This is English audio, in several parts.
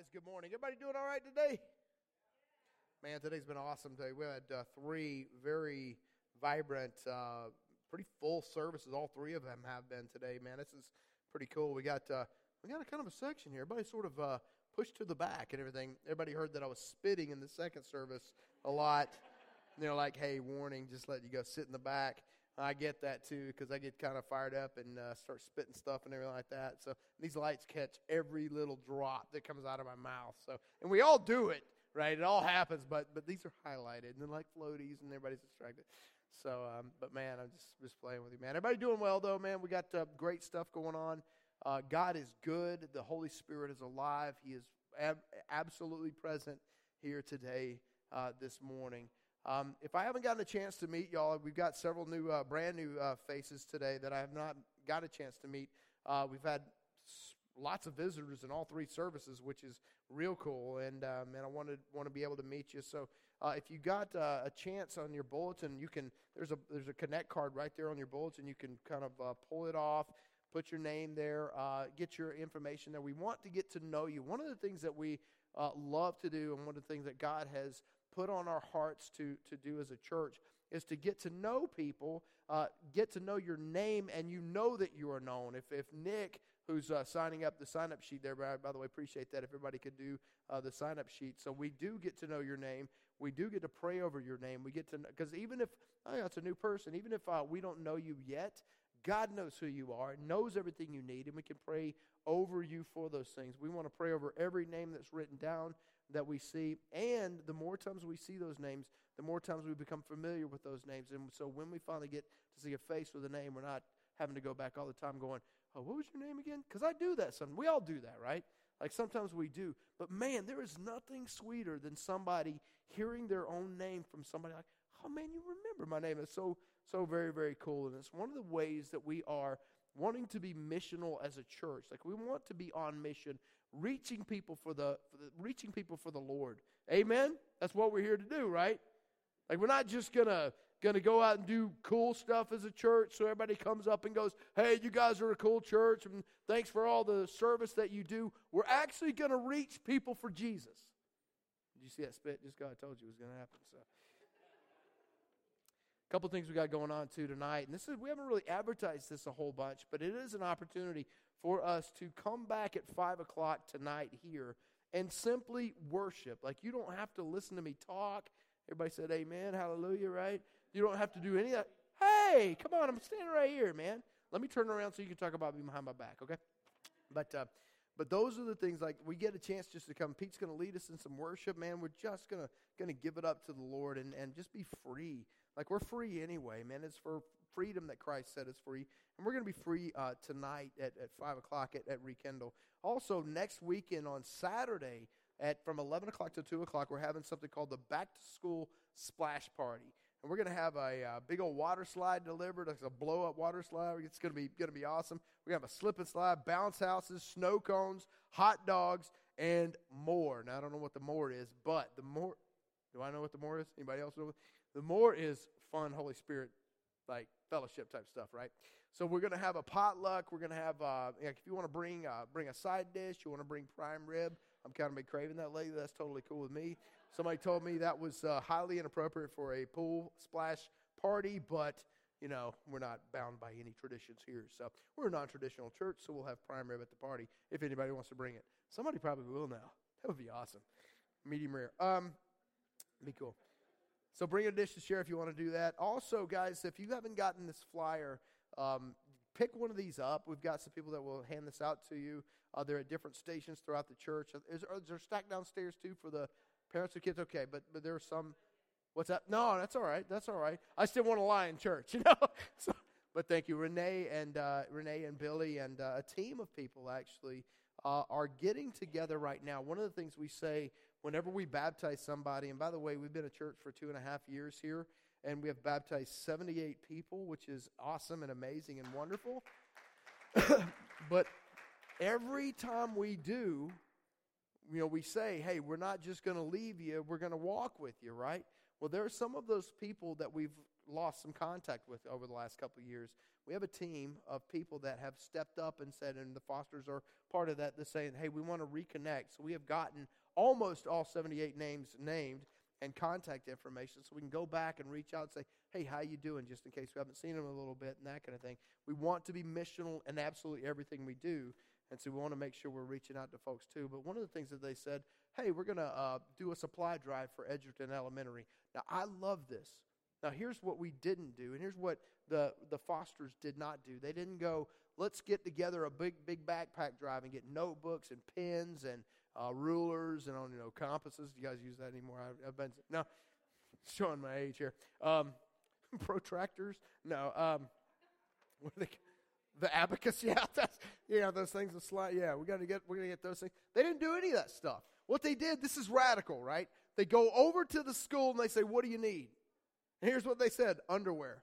guys. Good morning. Everybody doing all right today? Man, today's been awesome today. We had uh, three very vibrant, uh, pretty full services. All three of them have been today. Man, this is pretty cool. We got uh, we got a kind of a section here. Everybody sort of uh, pushed to the back and everything. Everybody heard that I was spitting in the second service a lot. They're like, "Hey, warning! Just let you go sit in the back." I get that too because I get kind of fired up and uh, start spitting stuff and everything like that. So these lights catch every little drop that comes out of my mouth. So and we all do it, right? It all happens, but but these are highlighted and they're like floaties and everybody's distracted. So, um, but man, I'm just just playing with you, man. Everybody doing well though, man. We got uh, great stuff going on. Uh, God is good. The Holy Spirit is alive. He is ab- absolutely present here today, uh, this morning. Um, if I haven't gotten a chance to meet y'all, we've got several new, uh, brand new uh, faces today that I have not got a chance to meet. Uh, we've had lots of visitors in all three services, which is real cool, and um, and I wanted want to be able to meet you. So uh, if you got uh, a chance on your bulletin, you can there's a there's a connect card right there on your bulletin. You can kind of uh, pull it off. Put your name there, get your information there. We want to get to know you. One of the things that we love to do, and one of the things that God has put on our hearts to, to do as a church is to get to know people, uh, get to know your name, and you know that you are known. If, if Nick, who's uh, signing up the sign up sheet there, by, by, the way, appreciate that. If everybody could do uh, the sign up sheet. So we do get to know your name. We do get to pray over your name. We get to, because even if, oh, it's a new person, even if uh, we don't know you yet, God knows who you are, knows everything you need, and we can pray over you for those things. We want to pray over every name that's written down that we see. And the more times we see those names, the more times we become familiar with those names. And so when we finally get to see a face with a name, we're not having to go back all the time going, oh, what was your name again? Because I do that. Some we all do that, right? Like sometimes we do. But man, there is nothing sweeter than somebody hearing their own name from somebody like, oh man, you remember my name. It's so, so very, very cool. And it's one of the ways that we are wanting to be missional as a church. Like we want to be on mission reaching people for the, for the reaching people for the Lord. Amen. That's what we're here to do, right? Like we're not just gonna gonna go out and do cool stuff as a church so everybody comes up and goes, "Hey, you guys are a cool church and thanks for all the service that you do." We're actually gonna reach people for Jesus. Did you see that spit? Just God told you it was gonna happen. So. Couple things we got going on too tonight, and this is we haven't really advertised this a whole bunch, but it is an opportunity for us to come back at 5 o'clock tonight here and simply worship. Like, you don't have to listen to me talk. Everybody said amen, hallelujah, right? You don't have to do any of that. Hey, come on, I'm standing right here, man. Let me turn around so you can talk about me behind my back, okay? But, uh, but those are the things like we get a chance just to come. Pete's going to lead us in some worship, man. We're just going to going to give it up to the Lord and, and just be free. Like we're free anyway, man. It's for freedom that Christ set us free. And we're going to be free uh, tonight at, at 5 o'clock at, at Rekindle. Also, next weekend on Saturday at from 11 o'clock to 2 o'clock, we're having something called the Back to School Splash Party. And we're going to have a uh, big old water slide delivered. It's a blow up water slide. It's going to be going to be awesome. We're going to have a slip and slide, bounce houses, snow cones, hot dogs, and more. Now I don't know what the more is, but the more. Do I know what the more is? Anybody else know? The more is fun Holy Spirit like fellowship type stuff, right? So we're going to have a potluck. We're going to have, uh, if you want to bring uh, bring a side dish, you want to bring prime rib. I'm kind of been craving that lately. That's totally cool with me. Somebody told me that was uh, highly inappropriate for a pool splash party, but you know we're not bound by any traditions here. So we're a non-traditional church, so we'll have prime rib at the party if anybody wants to bring it. Somebody probably will now. That would be awesome. Medium rare. Um, be cool. So bring a dish to share if you want to do that. Also, guys, if you haven't gotten this flyer, um, pick one of these up. We've got some people that will hand this out to you. Uh, they're at different stations throughout the church. Is, is there stacked downstairs too for the parents of kids? Okay, but but there are some. What's that? No, that's all right. That's all right. I still want to lie in church, you know. so, but thank you, Renee and uh, Renee and Billy and uh, a team of people actually uh, are getting together right now. One of the things we say whenever we baptize somebody, and by the way, we've been a church for two and a half years here, and we have baptized 78 people, which is awesome and amazing and wonderful. but every time we do, you know, we say, hey, we're not just going to leave you, we're going to walk with you, right? Well, there are some of those people that we've lost some contact with over the last couple of years. We have a team of people that have stepped up and said, and the Fosters are part of that, they're saying, hey, we want to reconnect. So we have gotten almost all 78 names named and contact information so we can go back and reach out and say, hey, how you doing, just in case we haven't seen them a little bit and that kind of thing. We want to be missional in absolutely everything we do. And so we want to make sure we're reaching out to folks too. But one of the things that they said, hey, we're going to uh, do a supply drive for Edgerton Elementary. Now, I love this. Now, here's what we didn't do, and here's what the, the Fosters did not do. They didn't go, let's get together a big, big backpack drive and get notebooks and pens and uh, rulers and on you know compasses. Do you guys use that anymore? I've, I've been no, showing my age here. Um, protractors? No. Um, what are they? The abacus? Yeah, that's yeah. Those things will slide. Yeah, we got to get. We're gonna get those things. They didn't do any of that stuff. What they did. This is radical, right? They go over to the school and they say, "What do you need?" And here's what they said: underwear.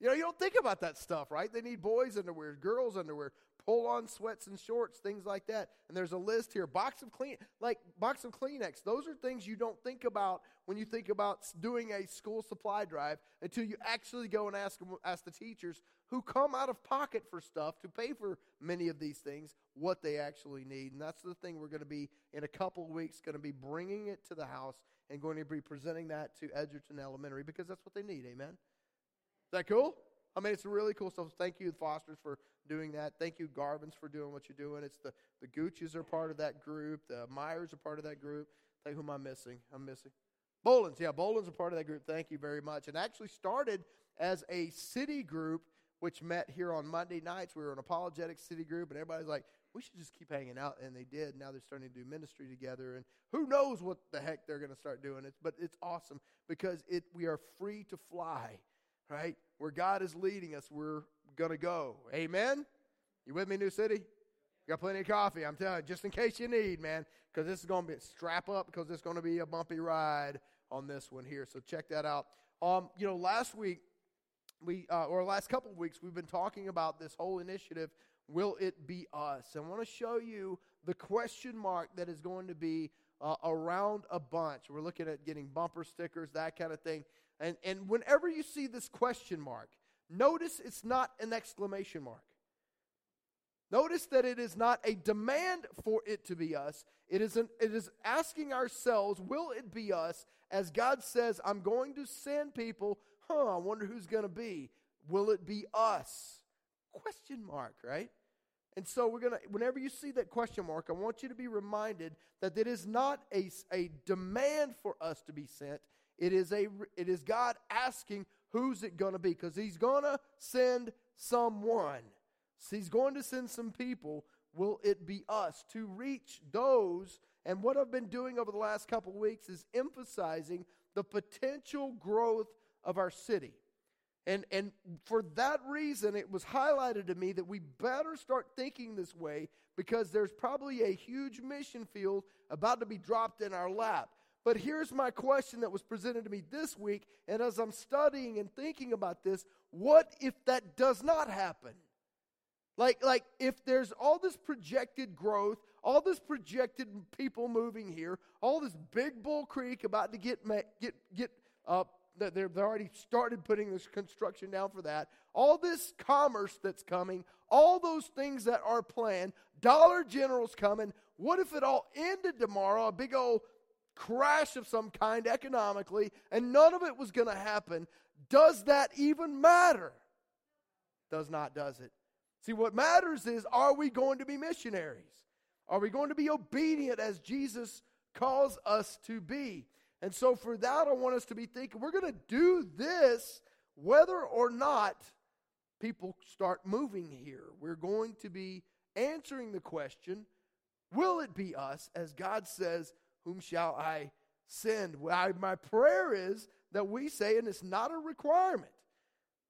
You know, you don't think about that stuff, right? They need boys' underwear, girls' underwear, pull on sweats and shorts, things like that. And there's a list here. Box of clean like box of Kleenex. Those are things you don't think about when you think about doing a school supply drive until you actually go and ask ask the teachers who come out of pocket for stuff to pay for many of these things what they actually need. And that's the thing we're going to be in a couple of weeks going to be bringing it to the house and going to be presenting that to Edgerton Elementary because that's what they need. Amen. Is that cool? I mean, it's really cool stuff. Thank you, Fosters, for doing that. Thank you, Garvins, for doing what you're doing. It's the the Gooches are part of that group. The Myers are part of that group. Thank who am I missing? I'm missing. Bolins, yeah, Bolins are part of that group. Thank you very much. And actually started as a city group, which met here on Monday nights. We were an apologetic city group, and everybody's like, we should just keep hanging out, and they did. Now they're starting to do ministry together, and who knows what the heck they're going to start doing. It's, but it's awesome because it we are free to fly right? Where God is leading us, we're going to go. Amen? You with me, New City? You got plenty of coffee, I'm telling you, just in case you need, man, because this is going to be, strap up because it's going to be a bumpy ride on this one here. So check that out. Um, you know, last week, we, uh, or last couple of weeks, we've been talking about this whole initiative, Will It Be Us? I want to show you the question mark that is going to be uh, around a bunch. We're looking at getting bumper stickers, that kind of thing. And, and whenever you see this question mark, notice it's not an exclamation mark. Notice that it is not a demand for it to be us. It is, an, it is asking ourselves, will it be us? As God says, I'm going to send people. Huh, I wonder who's going to be. Will it be us? Question mark, right? And so we're going to, whenever you see that question mark, I want you to be reminded that it is not a, a demand for us to be sent. It is, a, it is God asking, who's it going to be? Because He's going to send someone. So he's going to send some people. Will it be us to reach those? And what I've been doing over the last couple weeks is emphasizing the potential growth of our city. And, and for that reason, it was highlighted to me that we better start thinking this way because there's probably a huge mission field about to be dropped in our lap. But here's my question that was presented to me this week. And as I'm studying and thinking about this, what if that does not happen? Like, like if there's all this projected growth, all this projected people moving here, all this big Bull Creek about to get get get up. Uh, they've already started putting this construction down for that. All this commerce that's coming, all those things that are planned. Dollar General's coming. What if it all ended tomorrow? A big old crash of some kind economically, and none of it was going to happen. Does that even matter? Does not, does it? See, what matters is are we going to be missionaries? Are we going to be obedient as Jesus calls us to be? And so, for that, I want us to be thinking we're going to do this whether or not people start moving here. We're going to be answering the question will it be us, as God says, whom shall I send? I, my prayer is that we say, and it's not a requirement,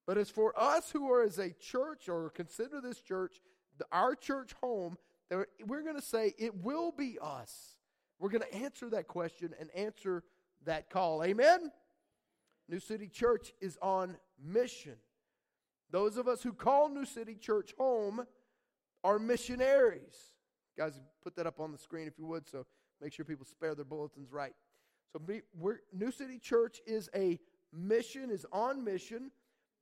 but it's for us who are as a church or consider this church the, our church home, that we're going to say, it will be us. We're going to answer that question and answer that call. Amen? New City Church is on mission. Those of us who call New City Church home are missionaries. Guys, put that up on the screen if you would, so Make sure people spare their bulletins right. So New City Church is a mission, is on mission.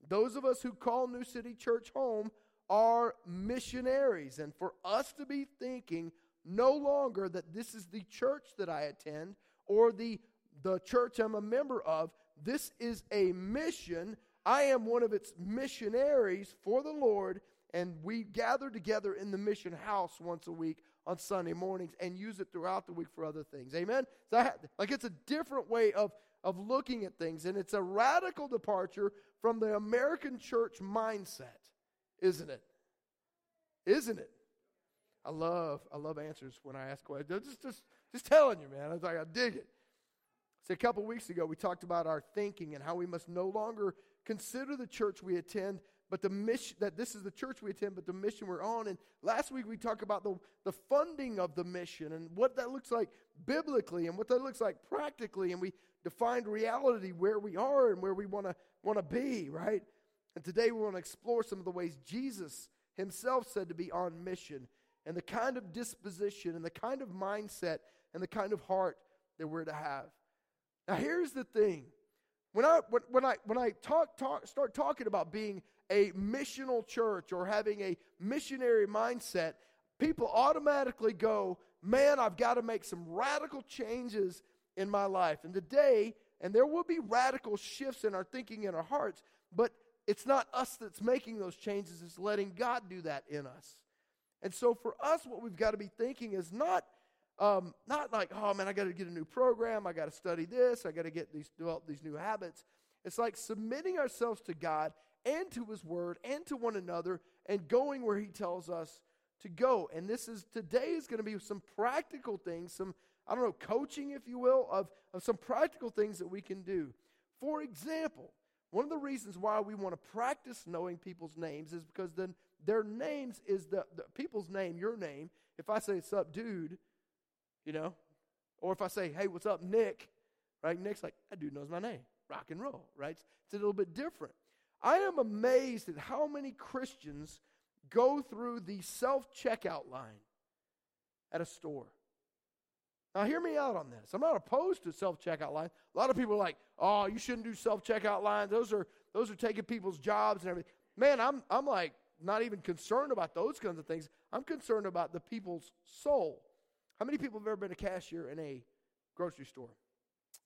Those of us who call New City Church home are missionaries. And for us to be thinking no longer that this is the church that I attend or the, the church I'm a member of, this is a mission. I am one of its missionaries for the Lord, and we gather together in the mission house once a week on Sunday mornings and use it throughout the week for other things. Amen? So I, like it's a different way of, of looking at things, and it's a radical departure from the American church mindset, isn't it? Isn't it? I love I love answers when I ask questions. Just just just telling you, man. I was like, I dig it. See, a couple weeks ago, we talked about our thinking and how we must no longer consider the church we attend but the mission that this is the church we attend, but the mission we're on. And last week we talked about the, the funding of the mission and what that looks like biblically and what that looks like practically. And we defined reality where we are and where we want to want to be, right? And today we want to explore some of the ways Jesus himself said to be on mission and the kind of disposition and the kind of mindset and the kind of heart that we're to have. Now here's the thing. When I when, when I when I talk, talk start talking about being a missional church or having a missionary mindset, people automatically go, Man, I've got to make some radical changes in my life. And today, and there will be radical shifts in our thinking in our hearts, but it's not us that's making those changes, it's letting God do that in us. And so for us, what we've got to be thinking is not. Um, not like, oh man, I got to get a new program. I got to study this. I got to get these develop these new habits. It's like submitting ourselves to God and to his word and to one another and going where he tells us to go. And this is today is going to be some practical things, some, I don't know, coaching, if you will, of, of some practical things that we can do. For example, one of the reasons why we want to practice knowing people's names is because then their names is the, the people's name, your name. If I say, What's up, dude, you know, or if I say, Hey, what's up, Nick, right? Nick's like, That dude knows my name. Rock and roll, right? It's a little bit different. I am amazed at how many Christians go through the self checkout line at a store. Now, hear me out on this. I'm not opposed to self checkout lines. A lot of people are like, "Oh, you shouldn't do self checkout lines. Those are those are taking people's jobs and everything." Man, I'm I'm like not even concerned about those kinds of things. I'm concerned about the people's soul. How many people have ever been a cashier in a grocery store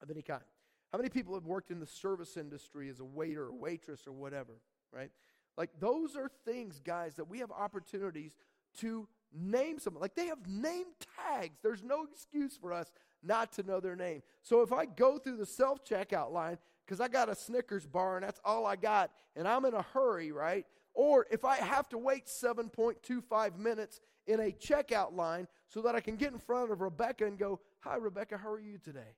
of any kind? How many people have worked in the service industry as a waiter or waitress or whatever, right? Like those are things, guys, that we have opportunities to name someone. Like they have name tags. There's no excuse for us not to know their name. So if I go through the self checkout line because I got a Snickers bar and that's all I got and I'm in a hurry, right? Or if I have to wait 7.25 minutes in a checkout line so that I can get in front of Rebecca and go, Hi, Rebecca, how are you today?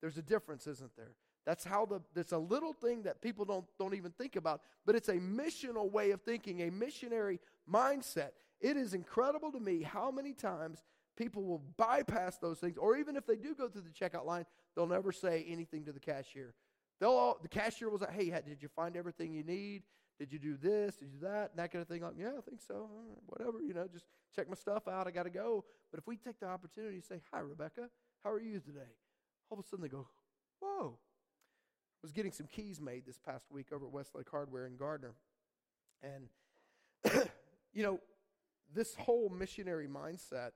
There's a difference, isn't there? That's how the it's a little thing that people don't don't even think about, but it's a missional way of thinking, a missionary mindset. It is incredible to me how many times people will bypass those things, or even if they do go through the checkout line, they'll never say anything to the cashier. They'll all, the cashier will say, "Hey, did you find everything you need? Did you do this? Did you do that? And that kind of thing." Like, yeah, I think so. whatever, you know, just check my stuff out. I got to go. But if we take the opportunity to say, "Hi, Rebecca, how are you today?" All of a sudden they go, whoa. I was getting some keys made this past week over at Westlake Hardware in Gardner. And, you know, this whole missionary mindset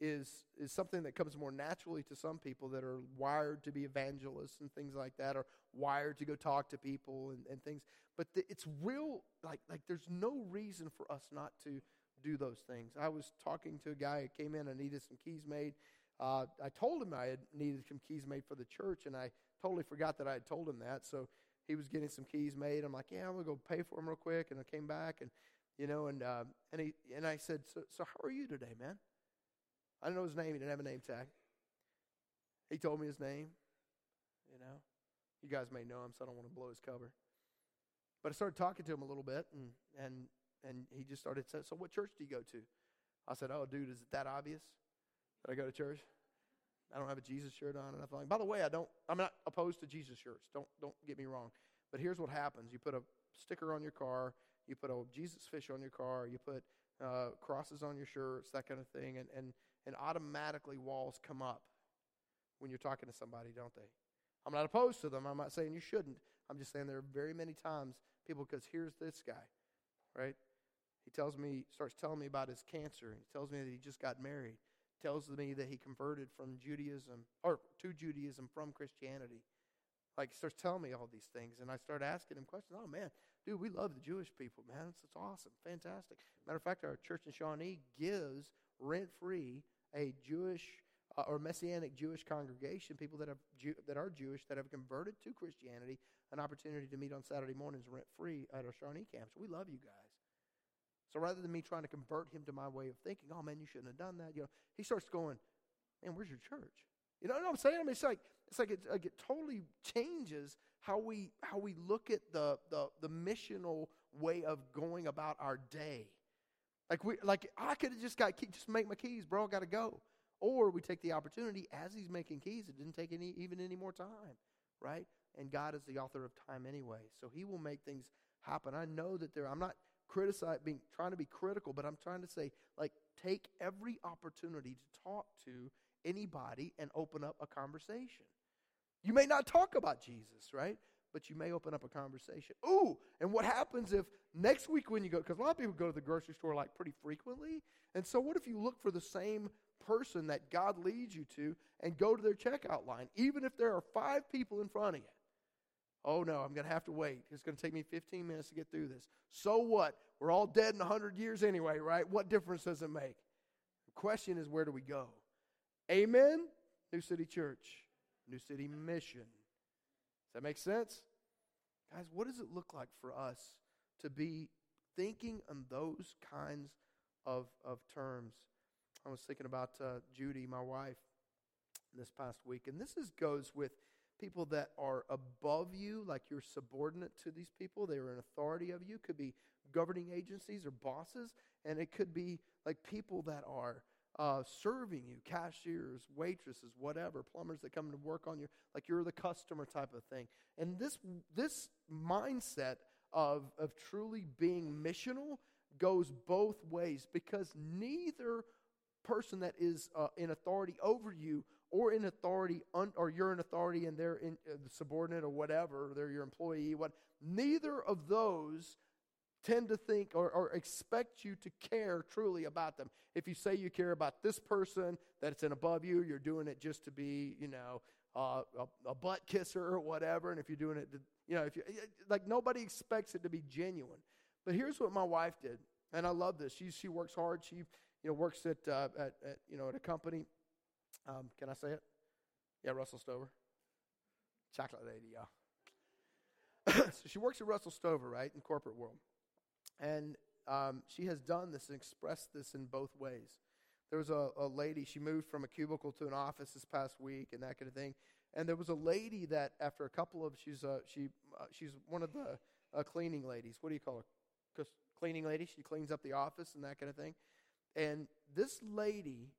is, is something that comes more naturally to some people that are wired to be evangelists and things like that, or wired to go talk to people and, and things. But the, it's real, like, like there's no reason for us not to do those things. I was talking to a guy who came in and needed some keys made uh, I told him I had needed some keys made for the church, and I totally forgot that I had told him that. So he was getting some keys made. I'm like, yeah, I'm gonna go pay for them real quick. And I came back, and you know, and uh, and he and I said, so, so how are you today, man? I didn't know his name. He didn't have a name tag. He told me his name. You know, you guys may know him, so I don't want to blow his cover. But I started talking to him a little bit, and and and he just started saying, "So, what church do you go to?" I said, "Oh, dude, is it that obvious?" That I go to church. I don't have a Jesus shirt on and nothing like. By the way, I don't. I'm not opposed to Jesus shirts. Don't don't get me wrong. But here's what happens: you put a sticker on your car, you put a Jesus fish on your car, you put uh, crosses on your shirts, that kind of thing, and and and automatically walls come up when you're talking to somebody, don't they? I'm not opposed to them. I'm not saying you shouldn't. I'm just saying there are very many times people, because here's this guy, right? He tells me, starts telling me about his cancer. He tells me that he just got married. Tells me that he converted from Judaism or to Judaism from Christianity. Like he starts telling me all these things, and I start asking him questions. Oh man, dude, we love the Jewish people, man. It's, it's awesome, fantastic. Matter of fact, our church in Shawnee gives rent free a Jewish uh, or messianic Jewish congregation, people that have Jew, that are Jewish that have converted to Christianity, an opportunity to meet on Saturday mornings rent free at our Shawnee camp. So we love you guys. So rather than me trying to convert him to my way of thinking, oh man, you shouldn't have done that, you know, he starts going, man, where's your church? You know what I'm saying? I mean, it's like it's like it, like it totally changes how we how we look at the, the the missional way of going about our day. Like we like I could have just got just make my keys, bro. I got to go. Or we take the opportunity as he's making keys. It didn't take any even any more time, right? And God is the author of time anyway, so He will make things happen. I know that there. I'm not criticizing, being trying to be critical, but I'm trying to say like take every opportunity to talk to anybody and open up a conversation. You may not talk about Jesus, right? But you may open up a conversation. Ooh, and what happens if next week when you go, because a lot of people go to the grocery store like pretty frequently. And so, what if you look for the same person that God leads you to and go to their checkout line, even if there are five people in front of you? Oh no, I'm going to have to wait. It's going to take me 15 minutes to get through this. So what? We're all dead in 100 years anyway, right? What difference does it make? The question is, where do we go? Amen? New City Church, New City Mission. Does that make sense? Guys, what does it look like for us to be thinking on those kinds of, of terms? I was thinking about uh, Judy, my wife, this past week, and this is, goes with people that are above you, like you're subordinate to these people. They are an authority of you. Could be governing agencies or bosses, and it could be like people that are uh, serving you, cashiers, waitresses, whatever, plumbers that come to work on you, like you're the customer type of thing. And this this mindset of of truly being missional goes both ways because neither person that is uh, in authority over you or in authority un, or you're in authority and they're in uh, subordinate or whatever they're your employee what neither of those tend to think or, or, expect you to care truly about them. If you say you care about this person that's in above you, you're doing it just to be, you know, uh, a, a, butt kisser or whatever. And if you're doing it, to, you know, if you like, nobody expects it to be genuine. But here's what my wife did, and I love this. She she works hard. She you know works at uh, at, at you know at a company. Um, can I say it? Yeah, Russell Stover, chocolate lady, y'all. so she works at Russell Stover, right, in corporate world. And um, she has done this and expressed this in both ways. There was a, a lady, she moved from a cubicle to an office this past week and that kind of thing. And there was a lady that, after a couple of, she's, uh, she, uh, she's one of the uh, cleaning ladies. What do you call her? Cleaning lady. She cleans up the office and that kind of thing. And this lady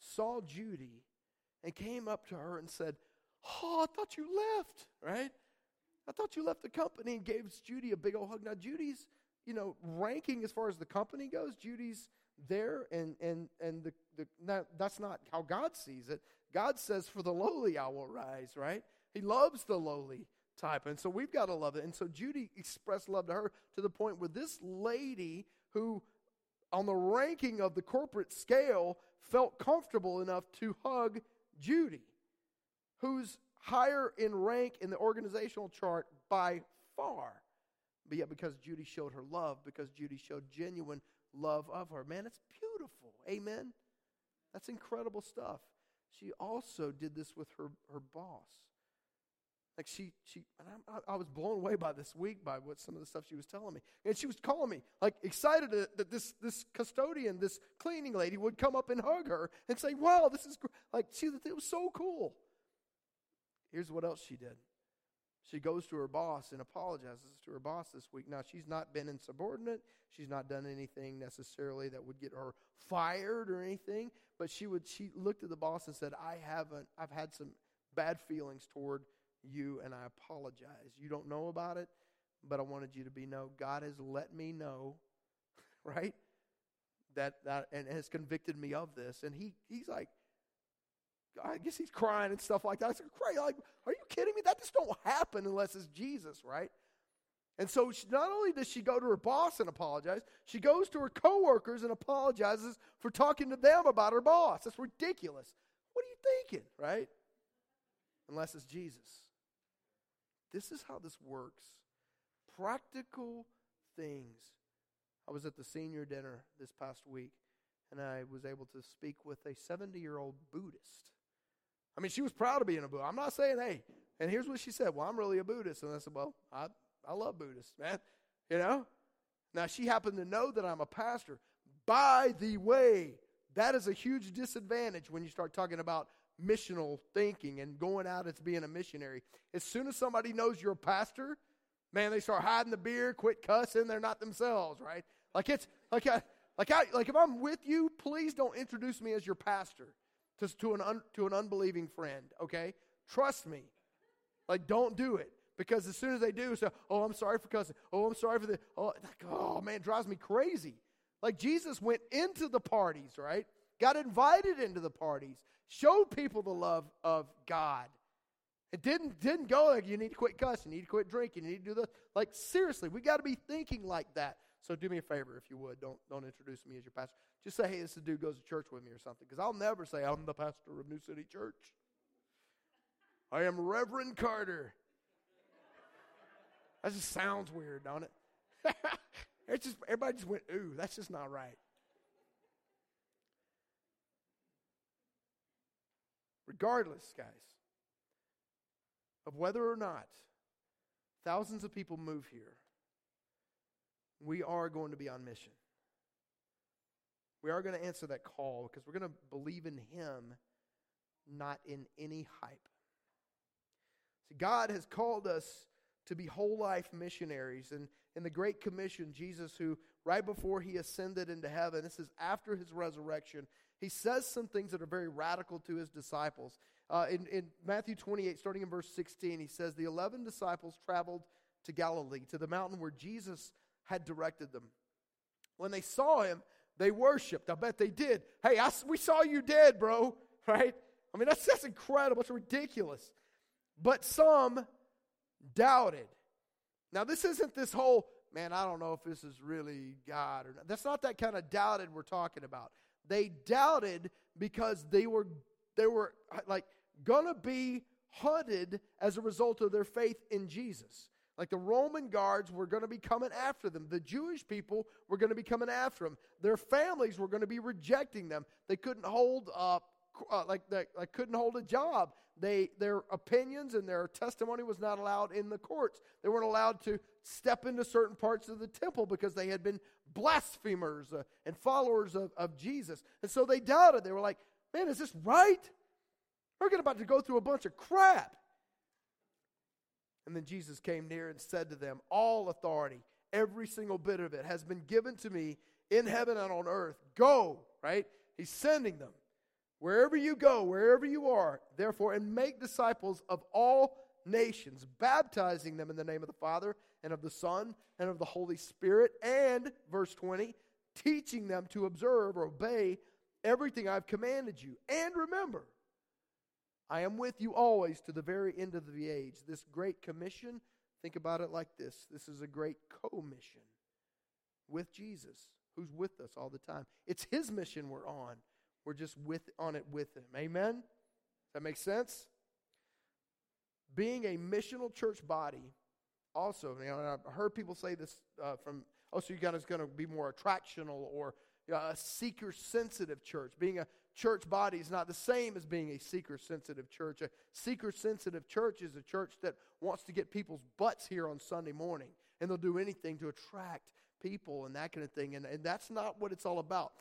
saw Judy and came up to her and said, Oh, I thought you left, right? I thought you left the company and gave Judy a big old hug. Now, Judy's you know, ranking as far as the company goes, Judy's there, and and and the, the not, that's not how God sees it. God says, "For the lowly I will rise." Right? He loves the lowly type, and so we've got to love it. And so Judy expressed love to her to the point where this lady, who on the ranking of the corporate scale felt comfortable enough to hug Judy, who's higher in rank in the organizational chart by far. But yet, because Judy showed her love, because Judy showed genuine love of her, man, it's beautiful. Amen? That's incredible stuff. She also did this with her, her boss. Like she, she, I, I, was blown away by this week by what some of the stuff she was telling me, and she was calling me like excited that this this custodian, this cleaning lady, would come up and hug her and say, "Wow, this is like she, it was so cool." Here's what else she did. She goes to her boss and apologizes to her boss this week. Now, she's not been insubordinate. She's not done anything necessarily that would get her fired or anything. But she would she looked at the boss and said, I haven't I've had some bad feelings toward you and I apologize. You don't know about it, but I wanted you to be know. God has let me know, right? That that and has convicted me of this. And he he's like, I, guess he's crying and stuff like that. I said, cry, like, are you kidding me? That just don't happen unless it's Jesus, right? And so she, not only does she go to her boss and apologize, she goes to her coworkers and apologizes for talking to them about her boss. That's ridiculous. What are you thinking, right? Unless it's Jesus. This is how this works. Practical things. I was at the senior dinner this past week, and I was able to speak with a 70 year old Buddhist. I mean, she was proud of being a Buddhist. I'm not saying, hey, and here's what she said Well, I'm really a Buddhist. And I said, Well, I, I love Buddhists, man. You know? Now, she happened to know that I'm a pastor. By the way, that is a huge disadvantage when you start talking about missional thinking and going out as being a missionary. As soon as somebody knows you're a pastor, man, they start hiding the beer, quit cussing. They're not themselves, right? Like it's like I, like I, like if I'm with you, please don't introduce me as your pastor to, to an un, to an unbelieving friend. Okay, trust me. Like don't do it because as soon as they do, say, "Oh, I'm sorry for cussing. Oh, I'm sorry for the." Oh, like, oh man, drives me crazy. Like Jesus went into the parties, right? Got invited into the parties, showed people the love of God. It didn't didn't go like you need to quit cussing, you need to quit drinking, you need to do this. Like seriously, we got to be thinking like that. So do me a favor if you would. Don't don't introduce me as your pastor. Just say, hey, this dude goes to church with me or something. Because I'll never say I'm the pastor of New City Church. I am Reverend Carter. That just sounds weird, don't it? it's just everybody just went, ooh, that's just not right. Regardless, guys, of whether or not thousands of people move here, we are going to be on mission. We are going to answer that call because we're going to believe in Him, not in any hype. See, God has called us to be whole life missionaries. And in the Great Commission, Jesus, who right before he ascended into heaven, this is after his resurrection, he says some things that are very radical to his disciples. Uh, in, in Matthew 28, starting in verse 16, he says, The 11 disciples traveled to Galilee, to the mountain where Jesus had directed them. When they saw him, they worshiped. I bet they did. Hey, I, we saw you dead, bro. Right? I mean, that's, that's incredible. It's ridiculous. But some doubted. Now, this isn't this whole, man, I don't know if this is really God or not. That's not that kind of doubted we're talking about. They doubted because they were they were like gonna be hunted as a result of their faith in Jesus. Like the Roman guards were going to be coming after them. The Jewish people were going to be coming after them. Their families were going to be rejecting them. They couldn't hold up, uh, like they, they couldn't hold a job. They, their opinions and their testimony was not allowed in the courts. They weren't allowed to step into certain parts of the temple because they had been blasphemers uh, and followers of, of Jesus. And so they doubted. They were like, man, is this right? We're about to go through a bunch of crap. And then Jesus came near and said to them, All authority, every single bit of it, has been given to me in heaven and on earth. Go, right? He's sending them. Wherever you go, wherever you are, therefore, and make disciples of all nations, baptizing them in the name of the Father and of the Son and of the Holy Spirit, and, verse 20, teaching them to observe or obey everything I've commanded you. And remember, I am with you always to the very end of the age. This great commission, think about it like this this is a great commission with Jesus, who's with us all the time. It's his mission we're on. We're just with on it with him. Amen? Does that make sense? Being a missional church body, also, you know, I've heard people say this uh, from, oh, so you guys going to be more attractional or uh, a seeker sensitive church. Being a church body is not the same as being a seeker sensitive church. A seeker sensitive church is a church that wants to get people's butts here on Sunday morning, and they'll do anything to attract people and that kind of thing. And, and that's not what it's all about.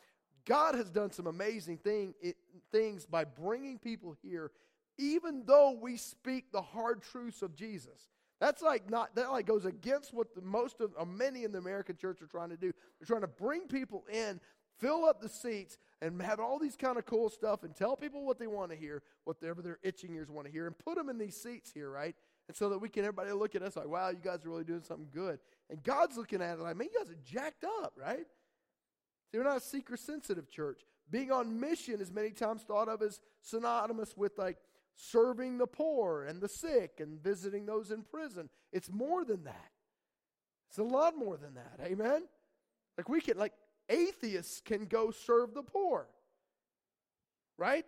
God has done some amazing thing, it, things by bringing people here, even though we speak the hard truths of Jesus. That's like not that like goes against what the most of or many in the American church are trying to do. They're trying to bring people in, fill up the seats, and have all these kind of cool stuff and tell people what they want to hear, whatever their itching ears want to hear, and put them in these seats here, right? And so that we can everybody look at us like, wow, you guys are really doing something good. And God's looking at it like, man, you guys are jacked up, right? See, we're not a seeker sensitive church. Being on mission is many times thought of as synonymous with like serving the poor and the sick and visiting those in prison. It's more than that. It's a lot more than that. Amen? Like we can, like atheists can go serve the poor. Right?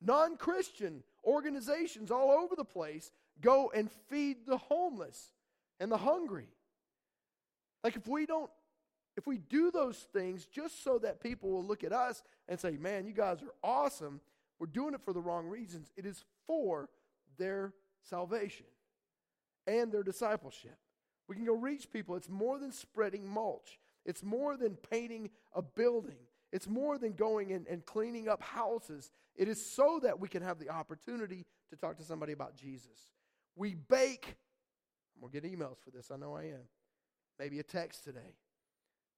Non Christian organizations all over the place go and feed the homeless and the hungry. Like if we don't if we do those things just so that people will look at us and say, "Man, you guys are awesome." We're doing it for the wrong reasons. It is for their salvation and their discipleship. We can go reach people. It's more than spreading mulch. It's more than painting a building. It's more than going and, and cleaning up houses. It is so that we can have the opportunity to talk to somebody about Jesus. We bake. To get emails for this. I know I am. Maybe a text today.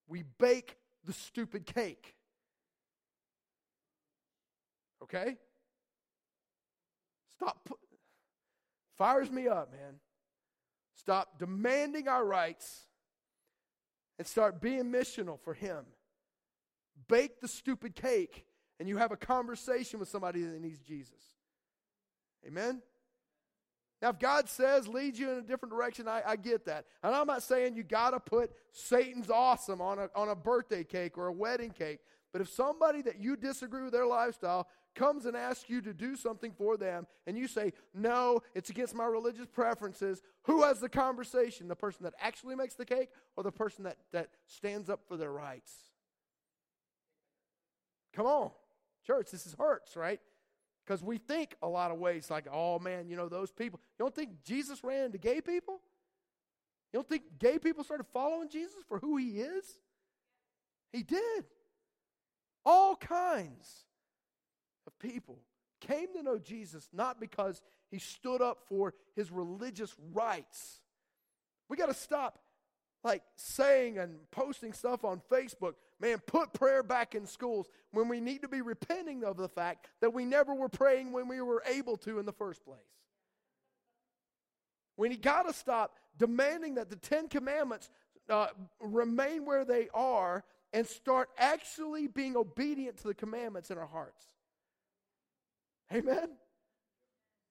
We bake the stupid cake. Okay? Stop. Put, fires me up, man. Stop demanding our rights and start being missional for Him. Bake the stupid cake and you have a conversation with somebody that needs Jesus. Amen? Now, if God says, lead you in a different direction, I, I get that. And I'm not saying you got to put Satan's awesome on a, on a birthday cake or a wedding cake. But if somebody that you disagree with their lifestyle comes and asks you to do something for them, and you say, no, it's against my religious preferences, who has the conversation? The person that actually makes the cake or the person that, that stands up for their rights? Come on. Church, this is hurts, right? Because we think a lot of ways like, oh man, you know, those people. You don't think Jesus ran into gay people? You don't think gay people started following Jesus for who he is? He did. All kinds of people came to know Jesus not because he stood up for his religious rights. We got to stop like saying and posting stuff on Facebook, man, put prayer back in schools when we need to be repenting of the fact that we never were praying when we were able to in the first place. We got to stop demanding that the Ten Commandments uh, remain where they are and start actually being obedient to the commandments in our hearts. Amen?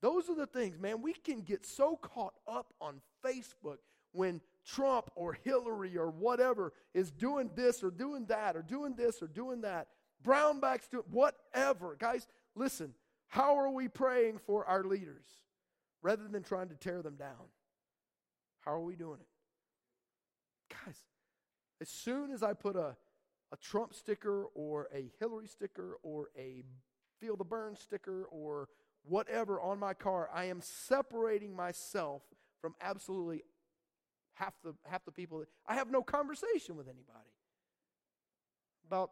Those are the things, man. We can get so caught up on Facebook when Trump or Hillary or whatever is doing this or doing that or doing this or doing that. Brownback's doing whatever. Guys, listen, how are we praying for our leaders rather than trying to tear them down? How are we doing it? Guys, as soon as I put a, a Trump sticker or a Hillary sticker or a Feel the Bern sticker or whatever on my car, I am separating myself from absolutely half the half the people. I have no conversation with anybody. About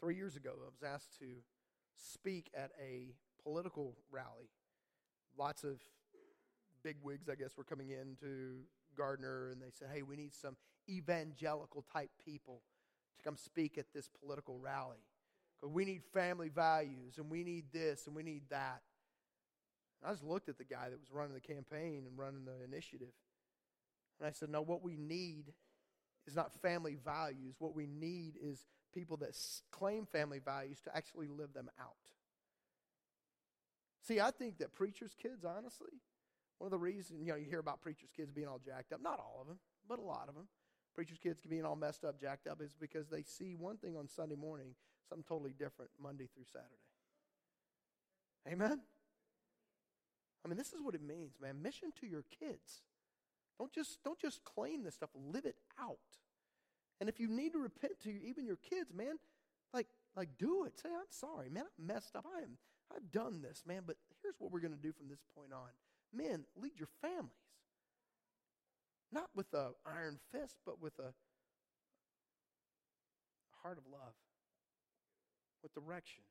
three years ago, I was asked to speak at a political rally. Lots of big wigs, I guess, were coming in to Gardner, and they said, "Hey, we need some evangelical type people to come speak at this political rally. Because we need family values, and we need this, and we need that." And I just looked at the guy that was running the campaign and running the initiative. And I said, No, what we need is not family values. What we need is people that claim family values to actually live them out. See, I think that preachers' kids, honestly, one of the reasons, you know, you hear about preachers' kids being all jacked up, not all of them, but a lot of them. Preachers' kids being all messed up, jacked up, is because they see one thing on Sunday morning, something totally different Monday through Saturday. Amen? I mean, this is what it means, man. Mission to your kids. Don't just, don't just claim this stuff, live it out. And if you need to repent to even your kids, man, like, like do it. Say, I'm sorry, man, I messed up. I am, I've done this, man, but here's what we're going to do from this point on. Men, lead your families. Not with a iron fist, but with a heart of love, with direction.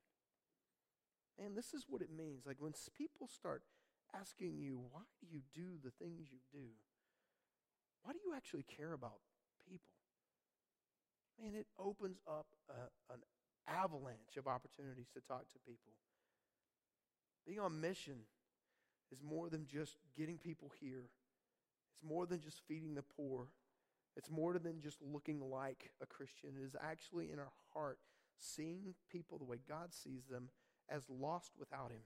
Man, this is what it means. Like when people start asking you, why do you do the things you do? Why do you actually care about people? Man, it opens up a, an avalanche of opportunities to talk to people. Being on mission is more than just getting people here. It's more than just feeding the poor. It's more than just looking like a Christian. It is actually in our heart seeing people the way God sees them as lost without Him.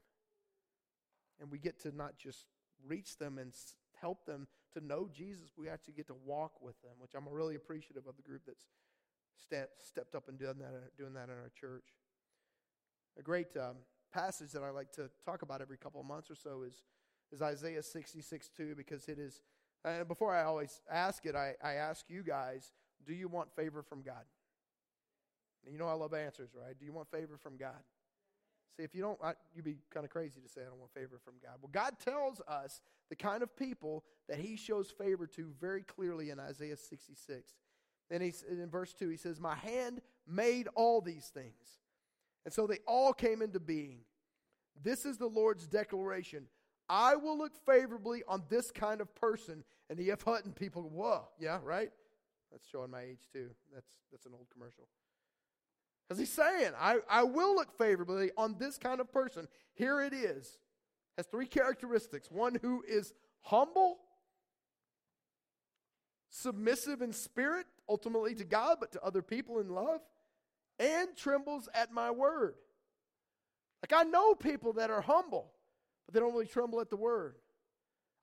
And we get to not just reach them and help them to know Jesus, we actually get to walk with them, which I'm really appreciative of the group that's stepped up and done that, doing that in our church. A great um, passage that I like to talk about every couple of months or so is, is Isaiah 66 2, because it is, and before I always ask it, I, I ask you guys, do you want favor from God? And you know I love answers, right? Do you want favor from God? See, if you don't, I, you'd be kind of crazy to say, I don't want favor from God. Well, God tells us the kind of people that He shows favor to very clearly in Isaiah 66. And he's, in verse 2, he says, My hand made all these things. And so they all came into being. This is the Lord's declaration. I will look favorably on this kind of person. And the F. Hutton people, whoa, yeah, right? That's showing my age too. That's, that's an old commercial. Because he's saying, I, I will look favorably on this kind of person. Here it is. Has three characteristics one who is humble, submissive in spirit, ultimately to God, but to other people in love, and trembles at my word. Like I know people that are humble, but they don't really tremble at the word.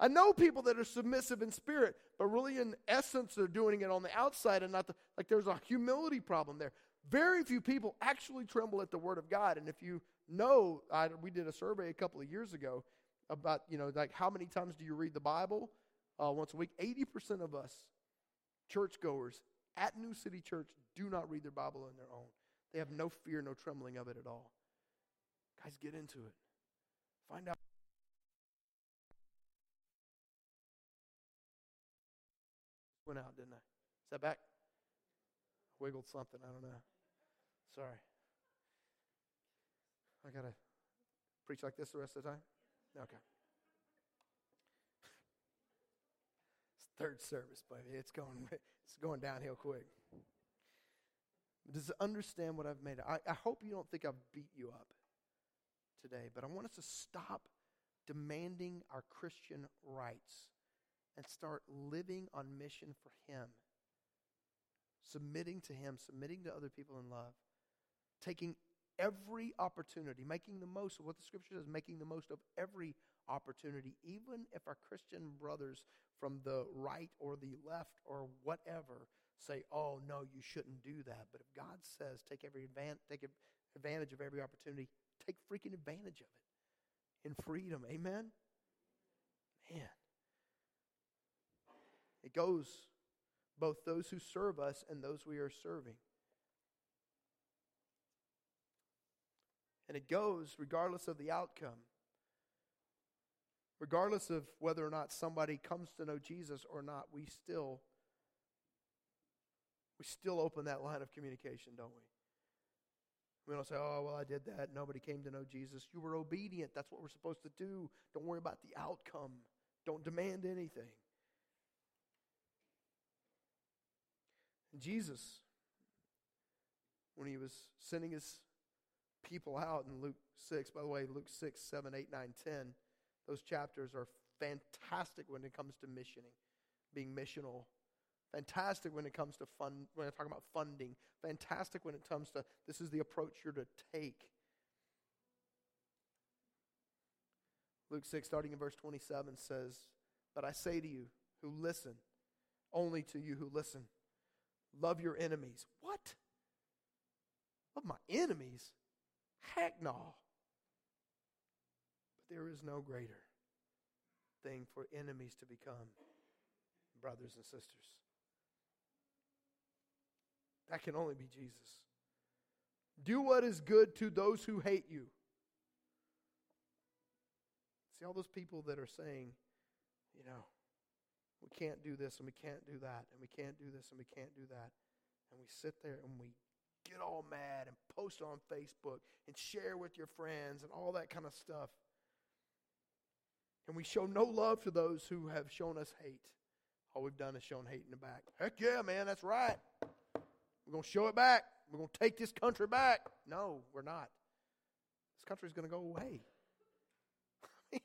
I know people that are submissive in spirit, but really in essence they're doing it on the outside and not the, like there's a humility problem there. Very few people actually tremble at the word of God. And if you know, I, we did a survey a couple of years ago about, you know, like how many times do you read the Bible uh, once a week? 80% of us churchgoers at New City Church do not read their Bible on their own. They have no fear, no trembling of it at all. Guys, get into it. Find out. Went out, didn't I? Is that back? Wiggled something. I don't know. Sorry. I got to preach like this the rest of the time? Okay. It's third service, baby. It's going, it's going downhill quick. Does understand what I've made? I, I hope you don't think I've beat you up today, but I want us to stop demanding our Christian rights and start living on mission for Him, submitting to Him, submitting to other people in love, taking every opportunity, making the most of what the scripture says, making the most of every opportunity, even if our Christian brothers from the right or the left or whatever say, oh, no, you shouldn't do that. But if God says, take, every advan- take advantage of every opportunity, take freaking advantage of it in freedom. Amen? Man. It goes both those who serve us and those we are serving. And it goes regardless of the outcome. Regardless of whether or not somebody comes to know Jesus or not, we still we still open that line of communication, don't we? We don't say, oh, well, I did that. Nobody came to know Jesus. You were obedient. That's what we're supposed to do. Don't worry about the outcome, don't demand anything. Jesus, when he was sending his people out in Luke 6. By the way, Luke 6, 7, 8, 9, 10, those chapters are fantastic when it comes to missioning, being missional. Fantastic when it comes to fund, when I talk about funding. Fantastic when it comes to this is the approach you're to take. Luke 6, starting in verse 27, says, But I say to you who listen, only to you who listen, love your enemies. What? Love my enemies? Heck no. But there is no greater thing for enemies to become brothers and sisters. That can only be Jesus. Do what is good to those who hate you. See all those people that are saying, you know, we can't do this and we can't do that and we can't do this and we can't do that. And we sit there and we get all mad and post on Facebook and share with your friends and all that kind of stuff. And we show no love to those who have shown us hate. All we've done is shown hate in the back. Heck yeah, man, that's right. We're going to show it back. We're going to take this country back. No, we're not. This country's going to go away.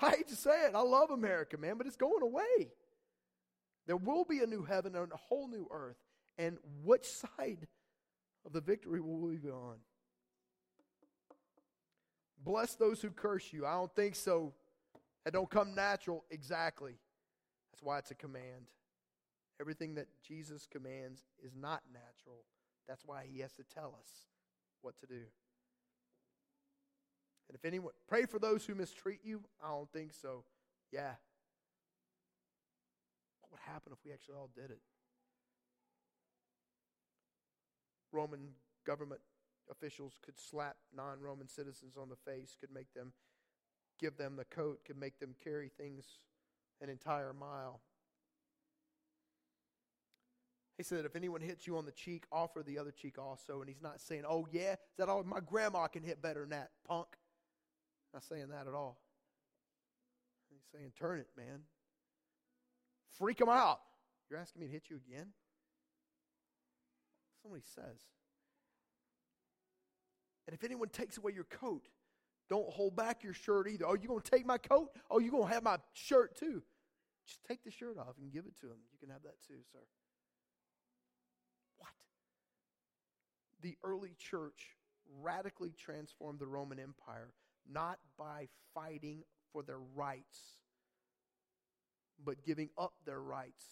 I, hate to say it. I love America, man, but it's going away. There will be a new heaven and a whole new earth. And which side of the victory will we be on. Bless those who curse you. I don't think so. That don't come natural. Exactly. That's why it's a command. Everything that Jesus commands is not natural. That's why he has to tell us what to do. And if anyone, pray for those who mistreat you. I don't think so. Yeah. What would happen if we actually all did it? Roman government officials could slap non Roman citizens on the face, could make them give them the coat, could make them carry things an entire mile. He said, if anyone hits you on the cheek, offer the other cheek also. And he's not saying, oh, yeah, is that all? My grandma can hit better than that, punk. Not saying that at all. He's saying, turn it, man. Freak them out. You're asking me to hit you again? Somebody says. And if anyone takes away your coat, don't hold back your shirt either. Oh, you going to take my coat? Oh, you going to have my shirt too? Just take the shirt off and give it to him. You can have that too, sir. What? The early church radically transformed the Roman Empire not by fighting for their rights, but giving up their rights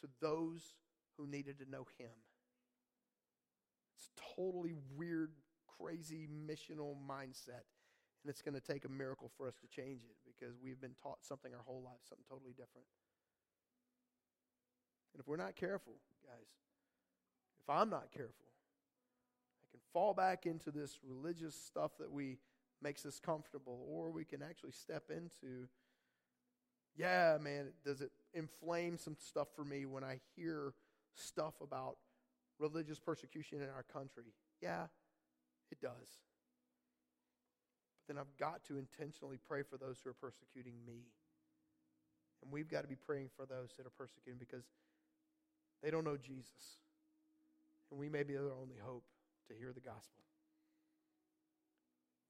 to those who needed to know Him. It's totally weird, crazy missional mindset. And it's going to take a miracle for us to change it because we've been taught something our whole life, something totally different. And if we're not careful, guys, if I'm not careful, I can fall back into this religious stuff that we makes us comfortable, or we can actually step into, yeah, man, does it inflame some stuff for me when I hear stuff about religious persecution in our country? Yeah, it does. But then I've got to intentionally pray for those who are persecuting me. And we've got to be praying for those that are persecuting because they don't know Jesus. And we may be their only hope to hear the gospel.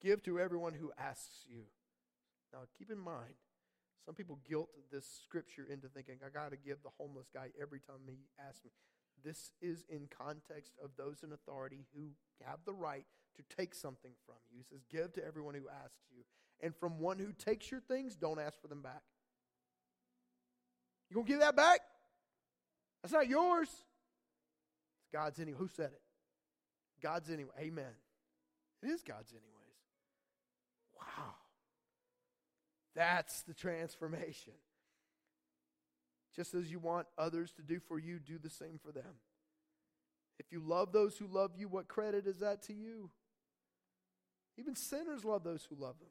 Give to everyone who asks you. Now, keep in mind, some people guilt this scripture into thinking, I got to give the homeless guy every time he asks me. This is in context of those in authority who have the right to take something from you. He says, Give to everyone who asks you. And from one who takes your things, don't ask for them back. You to give that back? That's not yours. It's God's anyway. Who said it? God's anyway. Amen. It is God's anyways. Wow. That's the transformation. Just as you want others to do for you, do the same for them. If you love those who love you, what credit is that to you? Even sinners love those who love them.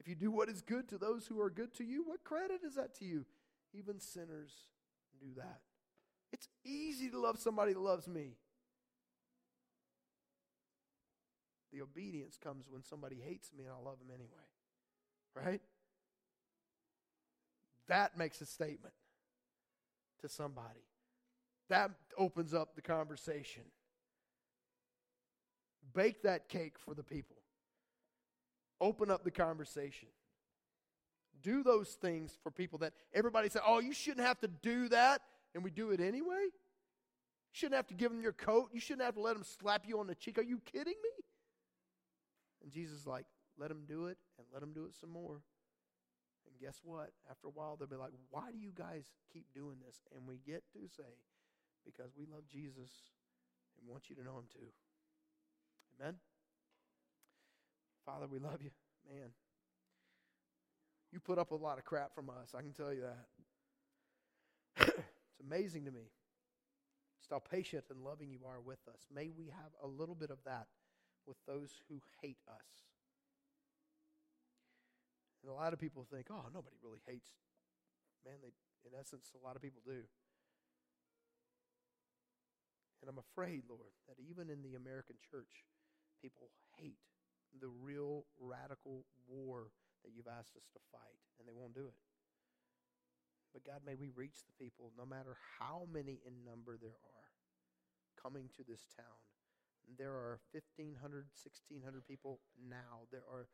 If you do what is good to those who are good to you, what credit is that to you? Even sinners do that. It's easy to love somebody that loves me. The obedience comes when somebody hates me and I love them anyway. Right? That makes a statement to somebody. That opens up the conversation. Bake that cake for the people. Open up the conversation. Do those things for people that everybody said, oh, you shouldn't have to do that, and we do it anyway? You shouldn't have to give them your coat. You shouldn't have to let them slap you on the cheek. Are you kidding me? And Jesus is like, let them do it and let them do it some more. And guess what? After a while, they'll be like, why do you guys keep doing this? And we get to say, because we love Jesus and want you to know him too. Amen? Father, we love you. Man, you put up a lot of crap from us. I can tell you that. it's amazing to me just how patient and loving you are with us. May we have a little bit of that with those who hate us. And a lot of people think, oh, nobody really hates. Man, they, in essence, a lot of people do. And I'm afraid, Lord, that even in the American church, people hate the real radical war that you've asked us to fight, and they won't do it. But God, may we reach the people, no matter how many in number there are, coming to this town. There are 1,500, 1,600 people now. There are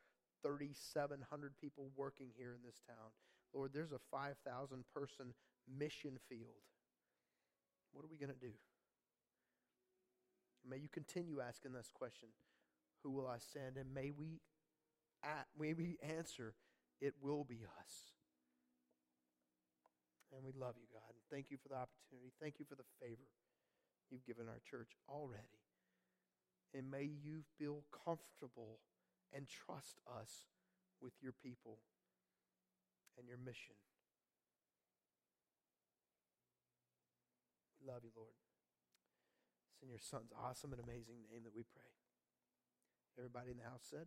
3,700 people working here in this town. Lord, there's a 5,000 person mission field. What are we going to do? May you continue asking this question Who will I send? And may we, may we answer, It will be us. And we love you, God. And Thank you for the opportunity. Thank you for the favor you've given our church already. And may you feel comfortable and trust us with your people and your mission. We love you, Lord. It's in your Son's awesome and amazing name that we pray. Everybody in the house said,